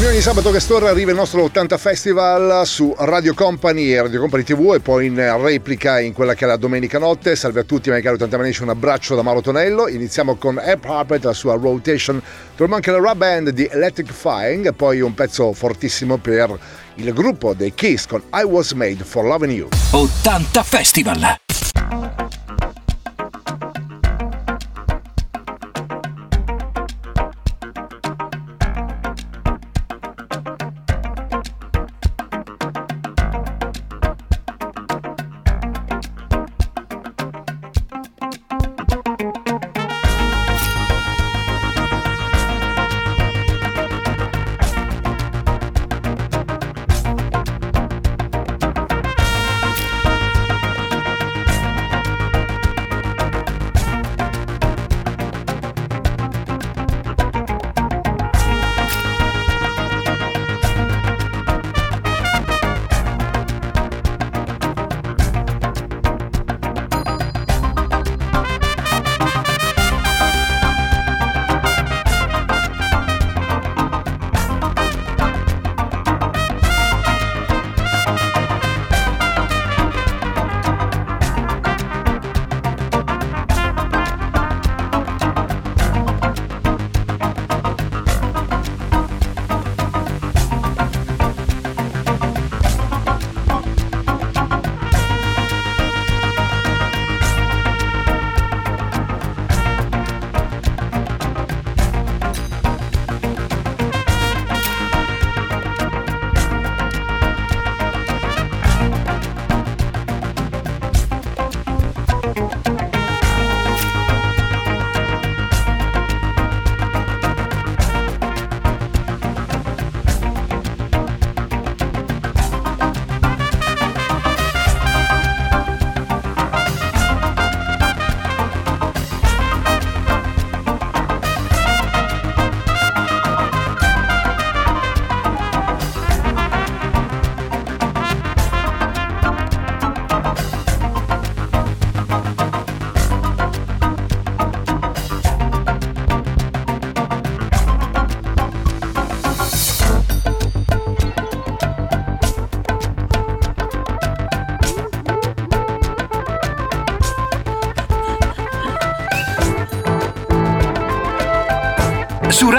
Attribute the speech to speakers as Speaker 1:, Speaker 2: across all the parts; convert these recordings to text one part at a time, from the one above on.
Speaker 1: Come ogni sabato che storna arriva il nostro 80 Festival su Radio Company e Radio Company TV e poi in replica in quella che è la domenica notte. Salve a tutti, miei cari 80 Nation, un abbraccio da Mauro Tonello. Iniziamo con Air Puppet, la sua rotation. Troviamo anche la rap band di Electric Flying e poi un pezzo fortissimo per il gruppo dei Kiss con I Was Made for Loving You.
Speaker 2: 80 Festival.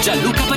Speaker 3: Gianluca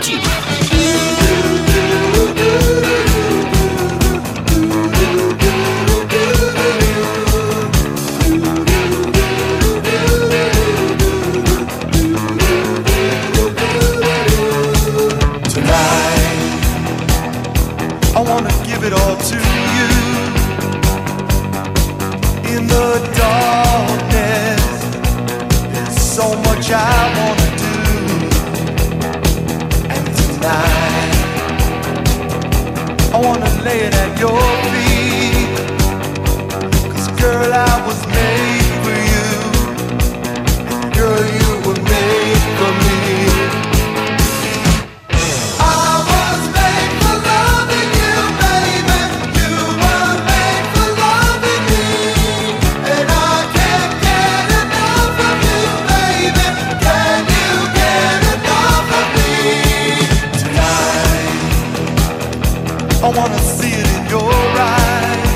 Speaker 4: wanna see it in your eyes.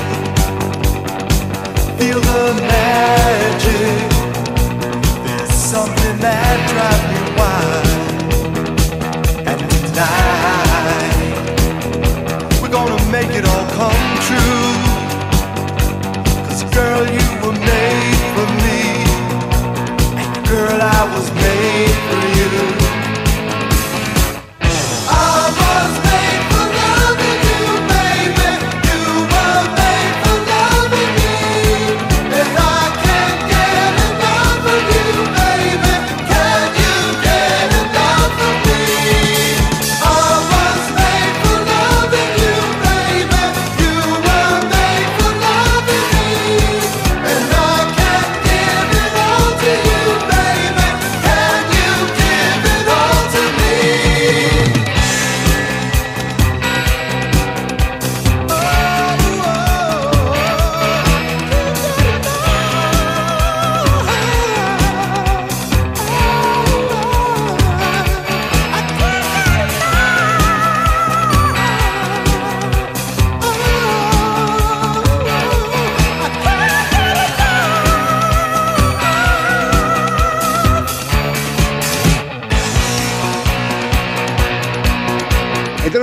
Speaker 4: Feel the magic. There's something that drives me.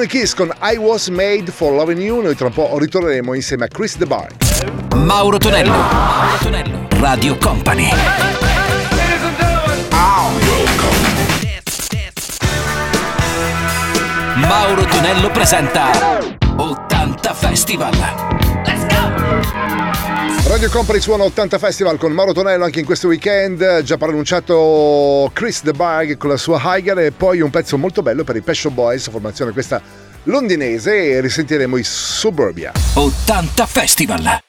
Speaker 1: Johnny Kiss con I Was Made for Loving You. Noi tra un po' ritorneremo insieme a Chris The Bar.
Speaker 3: Mauro Tonello, Mauro Tonello, Radio Company. Mauro Tonello presenta 80 Festival.
Speaker 1: Radio Company suona 80 Festival con Mauro Tonello anche in questo weekend, già pronunciato Chris The Bug con la sua Higher e poi un pezzo molto bello per i Pescio Boys, formazione questa londinese e risentiremo i Suburbia.
Speaker 3: 80 Festival!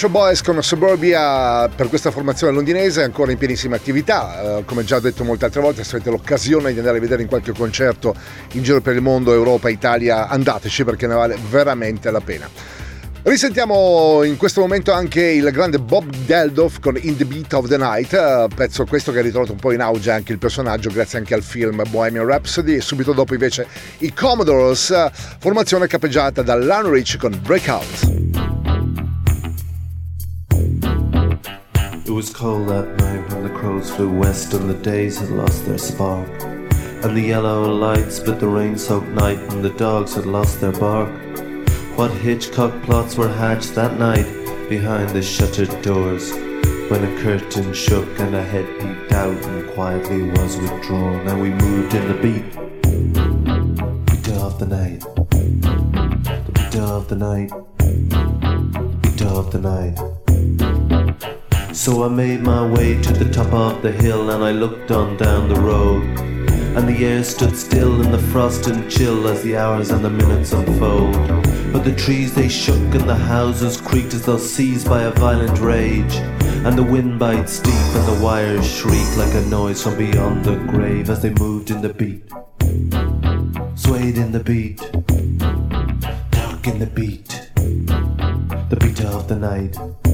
Speaker 1: Passion Boys con Suburbia per questa formazione londinese ancora in pienissima attività. Eh, come già detto molte altre volte, se avete l'occasione di andare a vedere in qualche concerto in giro per il mondo, Europa, Italia, andateci perché ne vale veramente la pena. Risentiamo in questo momento anche il grande Bob Geldof con In the Beat of the Night, eh, pezzo questo che ha ritrovato un po' in auge anche il personaggio grazie anche al film Bohemian Rhapsody e subito dopo invece i Commodores, formazione capeggiata da Lanrich con Breakout.
Speaker 5: It was cold that night when the crows flew west and the days had lost their spark. And the yellow light split the rain soaked night and the dogs had lost their bark. What Hitchcock plots were hatched that night behind the shuttered doors when a curtain shook and a head peeped out and quietly was withdrawn and we moved in the beat. Beat of the night. The beat of the night. Beat of the night. So I made my way to the top of the hill and I looked on down the road. And the air stood still in the frost and chill as the hours and the minutes unfold. But the trees they shook and the houses creaked as though seized by a violent rage. And the wind bites deep and the wires shriek like a noise from beyond the grave as they moved in the beat. Swayed in the beat. Dark in the beat. The beat of the night.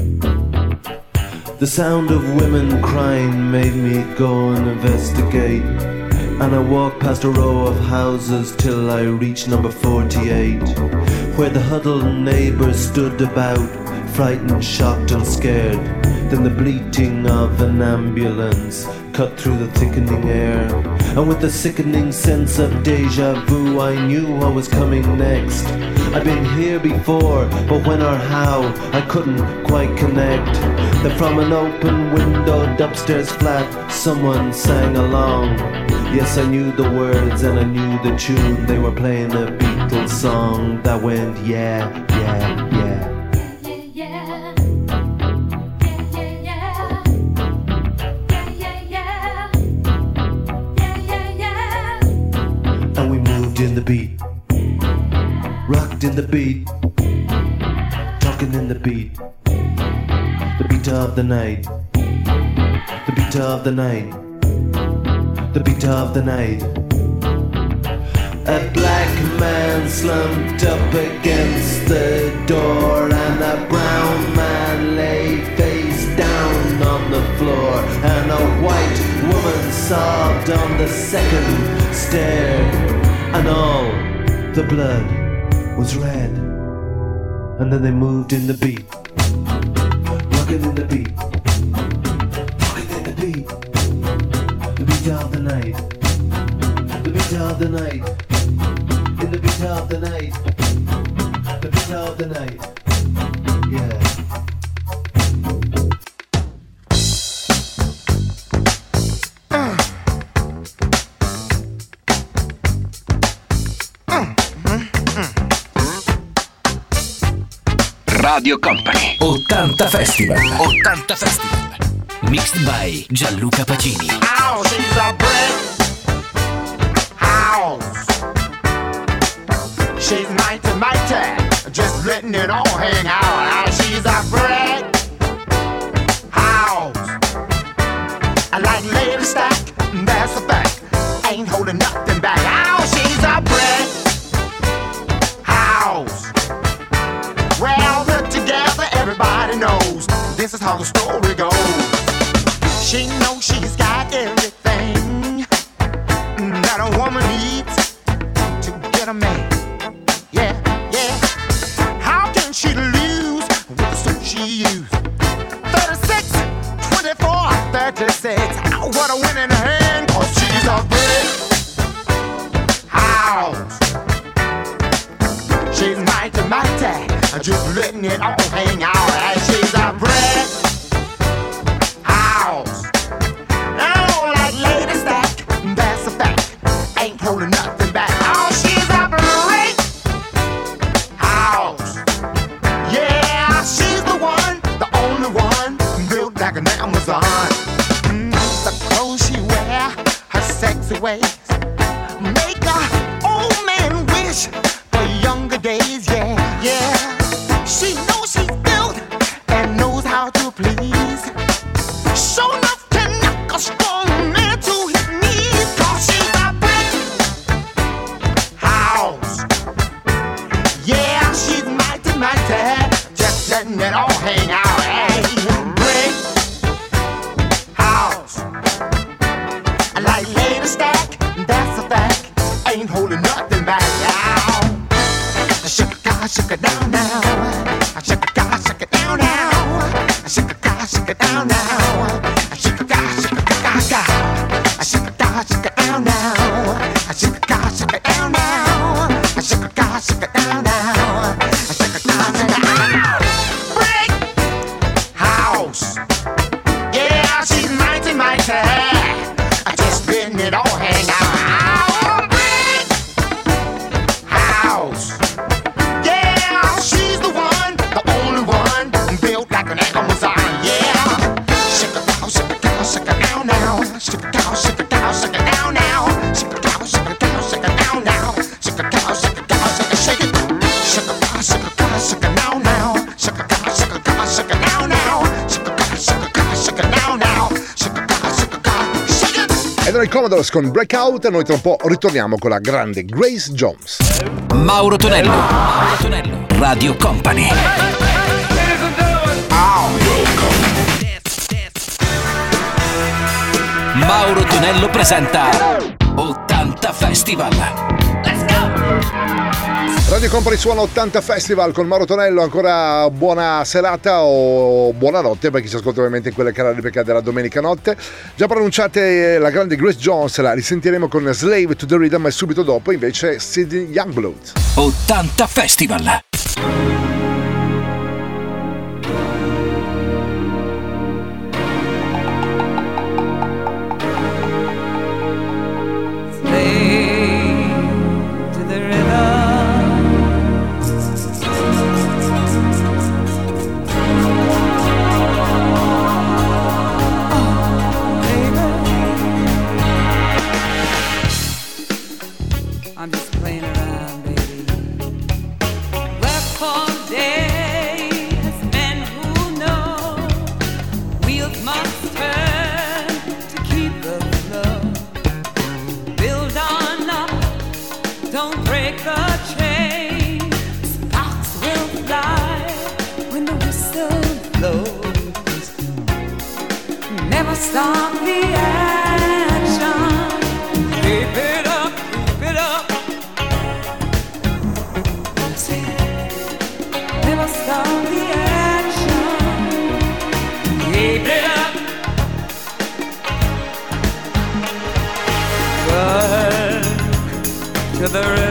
Speaker 5: The sound of women crying made me go and investigate. And I walked past a row of houses till I reached number 48, where the huddled neighbors stood about, frightened, shocked, and scared. Then the bleating of an ambulance cut through the thickening air. And with a sickening sense of deja vu, I knew what was coming next. I'd been here before, but when or how, I couldn't quite connect. Then from an open windowed upstairs flat, someone sang along. Yes, I knew the words and I knew the tune. They were playing a Beatles song that went, yeah, yeah, yeah. The beat, rocked in the beat, talking in the beat, the beat of the night, the beat of the night, the beat of the night. A black man slumped up against the door, and a brown man lay face down on the floor, and a white woman sobbed on the second stair, and all the blood was red. And then they moved in the beat, rocking in the beat, rocking in the beat, the beat of the night, the beat of the night, in the beat of the night, the beat of the night,
Speaker 2: Radio Company. 80 Festival. 80 Festival. Mixed by Gianluca Pacini.
Speaker 6: Ow, she's a brick house. She's mighty, mighty, just letting it all hang out. Shake it, down now. Shake it, shake it down now. Shake it, shake it down now.
Speaker 1: Erano i Commodores con Breakout, noi tra un po' ritorniamo con la grande Grace Jones.
Speaker 2: Mauro Tonello Mauro Tonello Radio Company Mauro Tonello presenta Festival.
Speaker 1: Radio Company suona 80 Festival con Mauro Tonello, ancora buona serata o buonanotte per chi ci ascolta ovviamente in quella che era la replica della domenica notte. Già pronunciate la grande Grace Jones, la risentiremo con Slave to the Rhythm e subito dopo invece Sid Youngblood.
Speaker 2: 80 Festival.
Speaker 7: To the rhythm.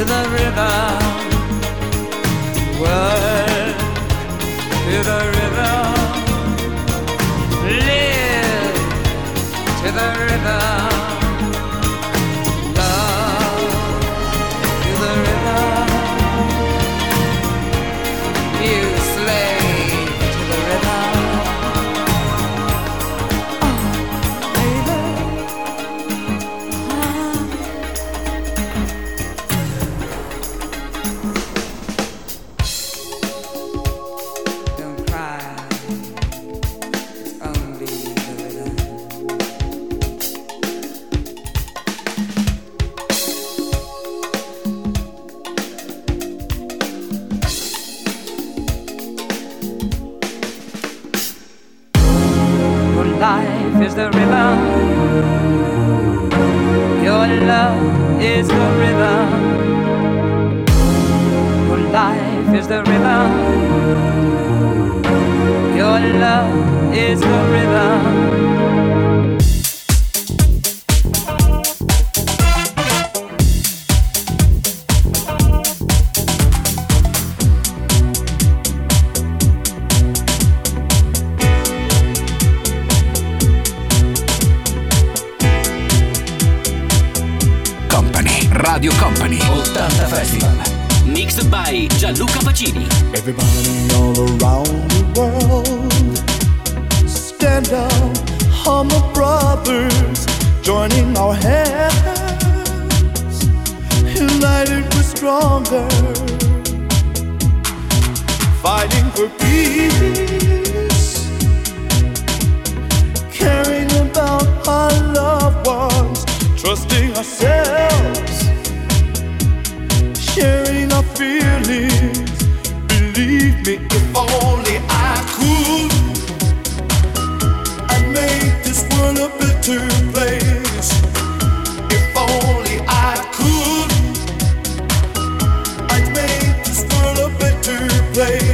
Speaker 7: to the river. Word to the
Speaker 2: river. Radio Company. 80 Festival. Mixed by Gianluca Pacini.
Speaker 4: Everybody all around the world, stand up, humble brothers, joining our hands, united we're stronger, fighting for peace, caring about our loved ones, trusting ourselves, sharing our feelings. Believe me, if only I could, I'd make this world a better place. If only I could, I'd make this world a better place.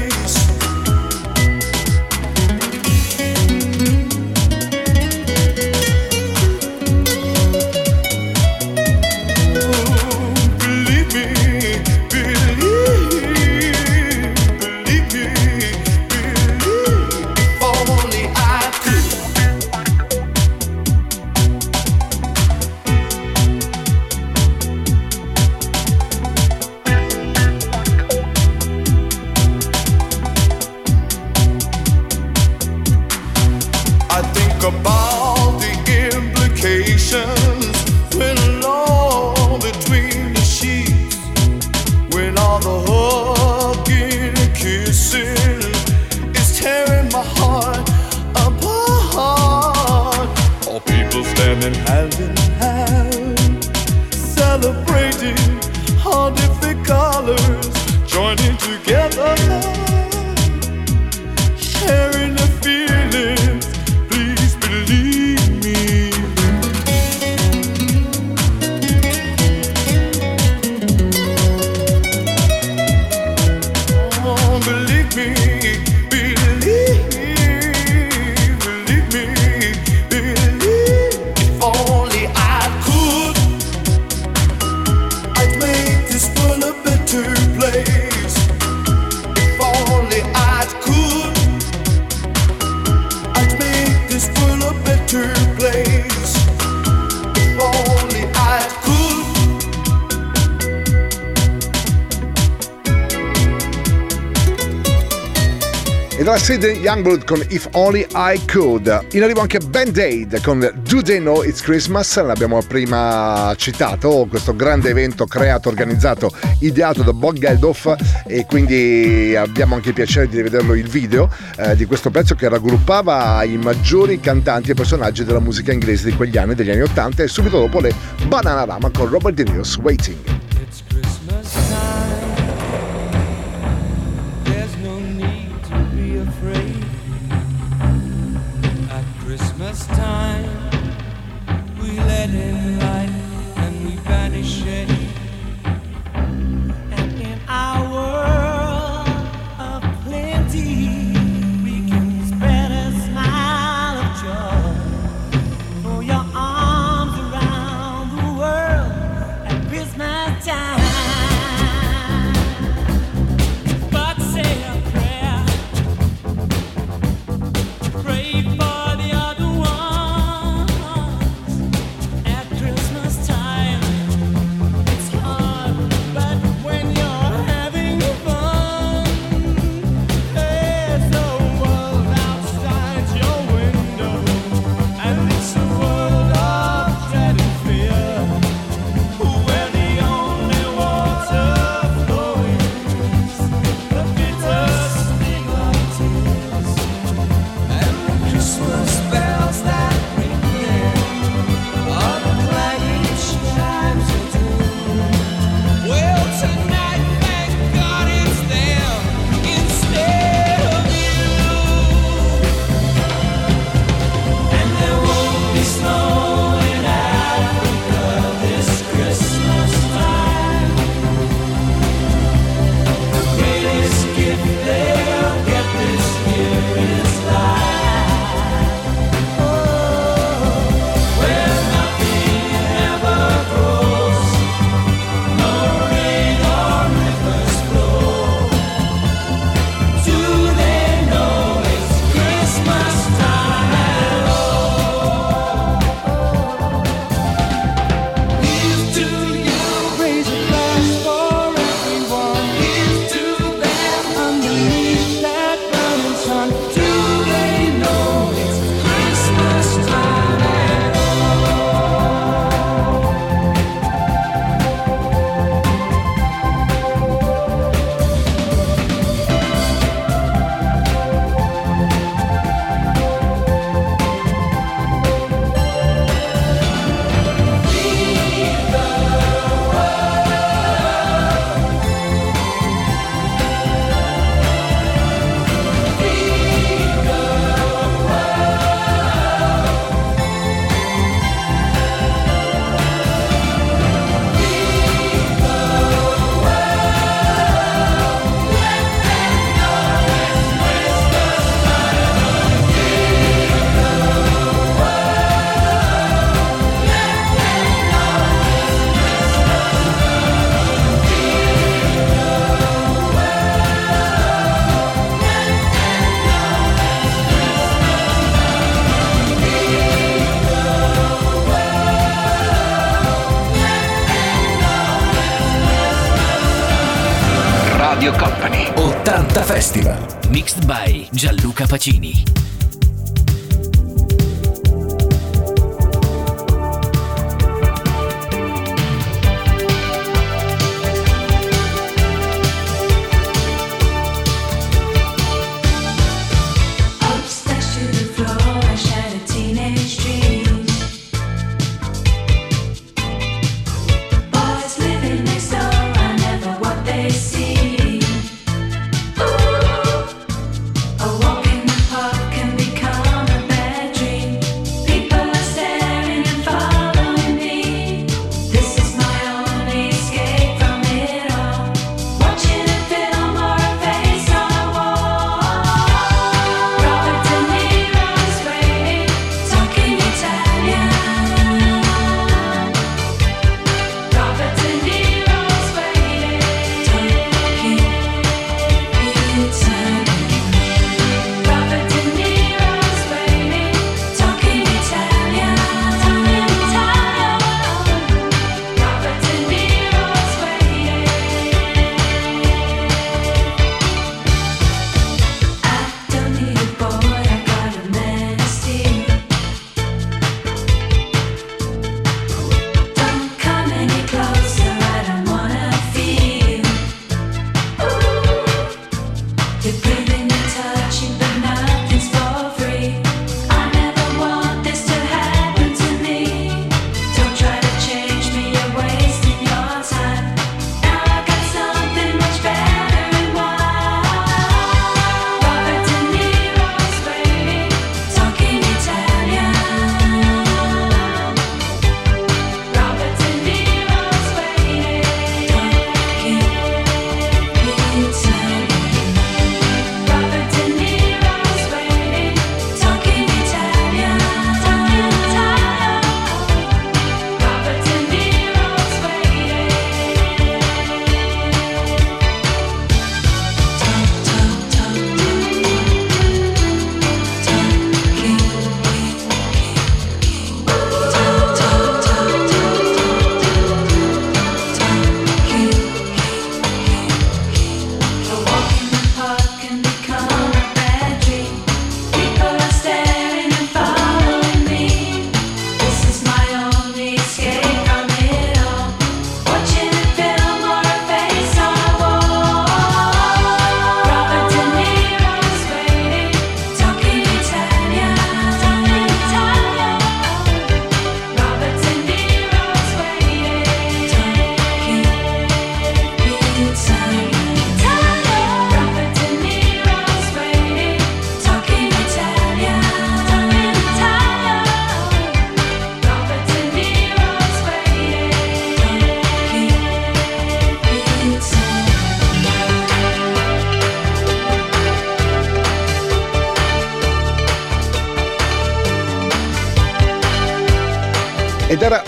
Speaker 1: E dalla sede Youngblood con If Only I Could. In arrivo anche Band Aid con Do They Know It's Christmas, l'abbiamo prima citato, questo grande evento creato, organizzato, ideato da Bob Geldof e quindi abbiamo anche il piacere di rivederlo il video eh, di questo pezzo che raggruppava i maggiori cantanti e personaggi della musica inglese di quegli anni, degli anni 80 e subito dopo le Banana Rama con Robert De Niro's Waiting.
Speaker 3: let
Speaker 8: 他记你。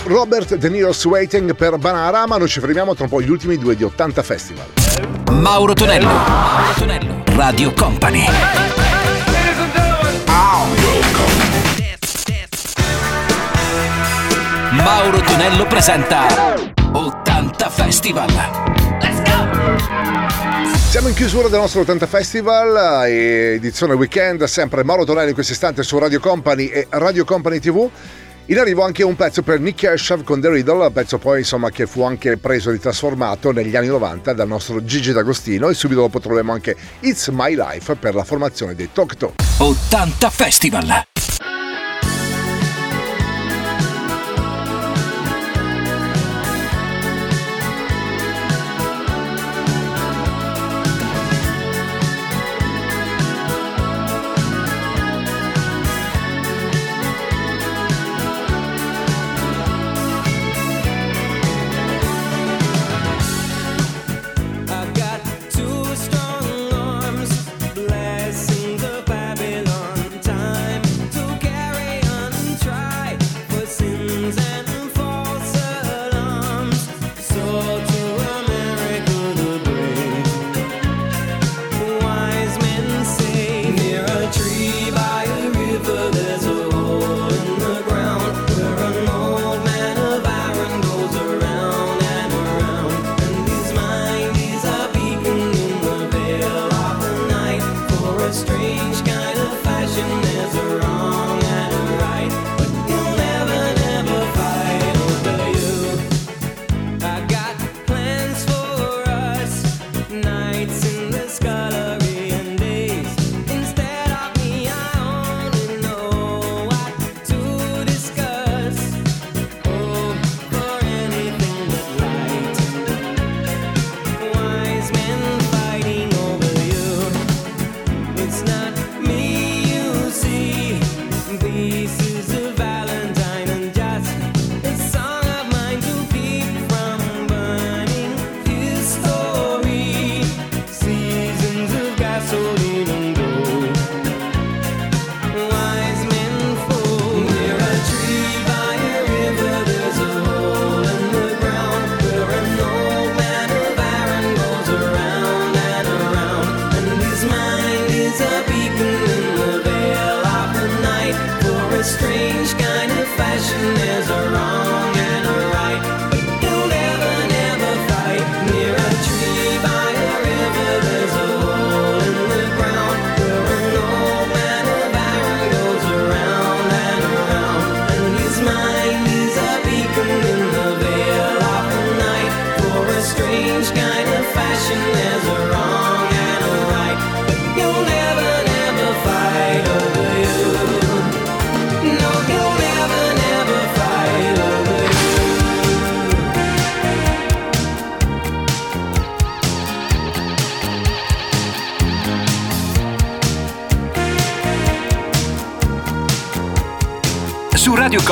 Speaker 8: Robert De Niro's Waiting
Speaker 1: per Banarama, noi ci fermiamo tra un po' gli ultimi due di 80 Festival.
Speaker 2: Mauro Tonello, Mauro Tonello, Radio Company. Mauro Tonello presenta 80 Festival. Let's go!
Speaker 1: Siamo in chiusura del nostro 80 Festival, eh, edizione weekend, sempre Mauro Tonello in questo istante su Radio Company e Radio Company TV. In arrivo anche un pezzo per Nick Keshav con The Riddle, pezzo poi insomma che fu anche preso e ritrasformato negli anni 90 dal nostro Gigi D'Agostino e subito dopo troveremo anche It's My Life per la formazione dei Tokto.
Speaker 2: 80 Festival!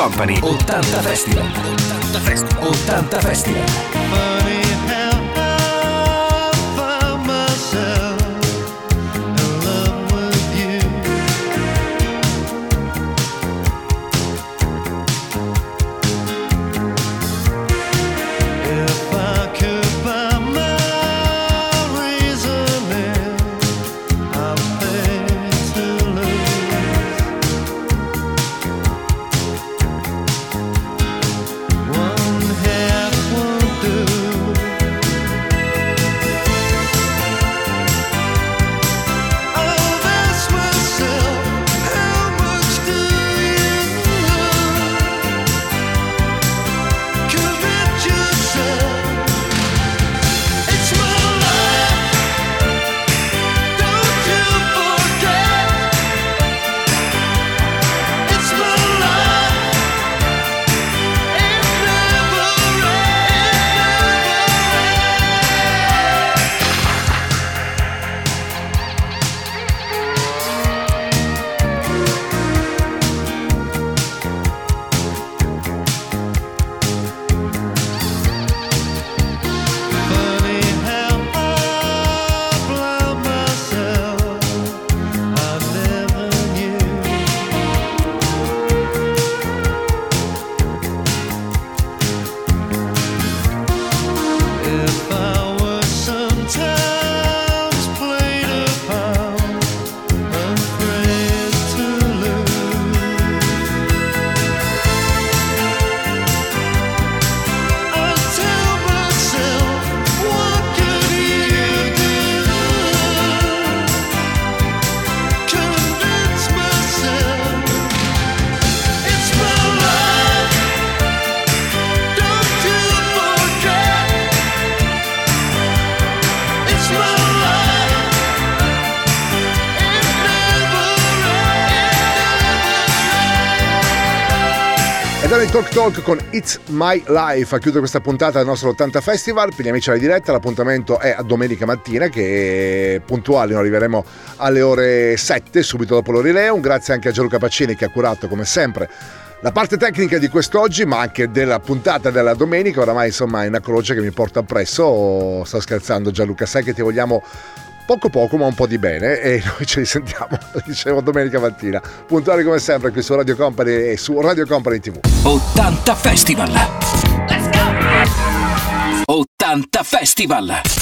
Speaker 5: Company 80 Festival. 80 Festival. 80 Festival.
Speaker 1: Il Talk Talk con It's My Life a chiudere questa puntata del nostro 80 Festival. Per gli amici alla diretta, l'appuntamento è a domenica mattina, che puntuali noi arriveremo alle ore 7, subito dopo l'Orileum. Grazie anche a Gianluca Pacini che ha curato come sempre la parte tecnica di quest'oggi, ma anche della puntata della domenica. Oramai insomma è una croce che mi porta appresso. Sto scherzando Gianluca, sai che ti vogliamo poco poco ma un po' di bene e noi ci risentiamo, dicevo domenica mattina, puntuali come sempre qui su Radio Company e su Radio Company TV.
Speaker 5: 80 Festival. Let's go! 80 Festival.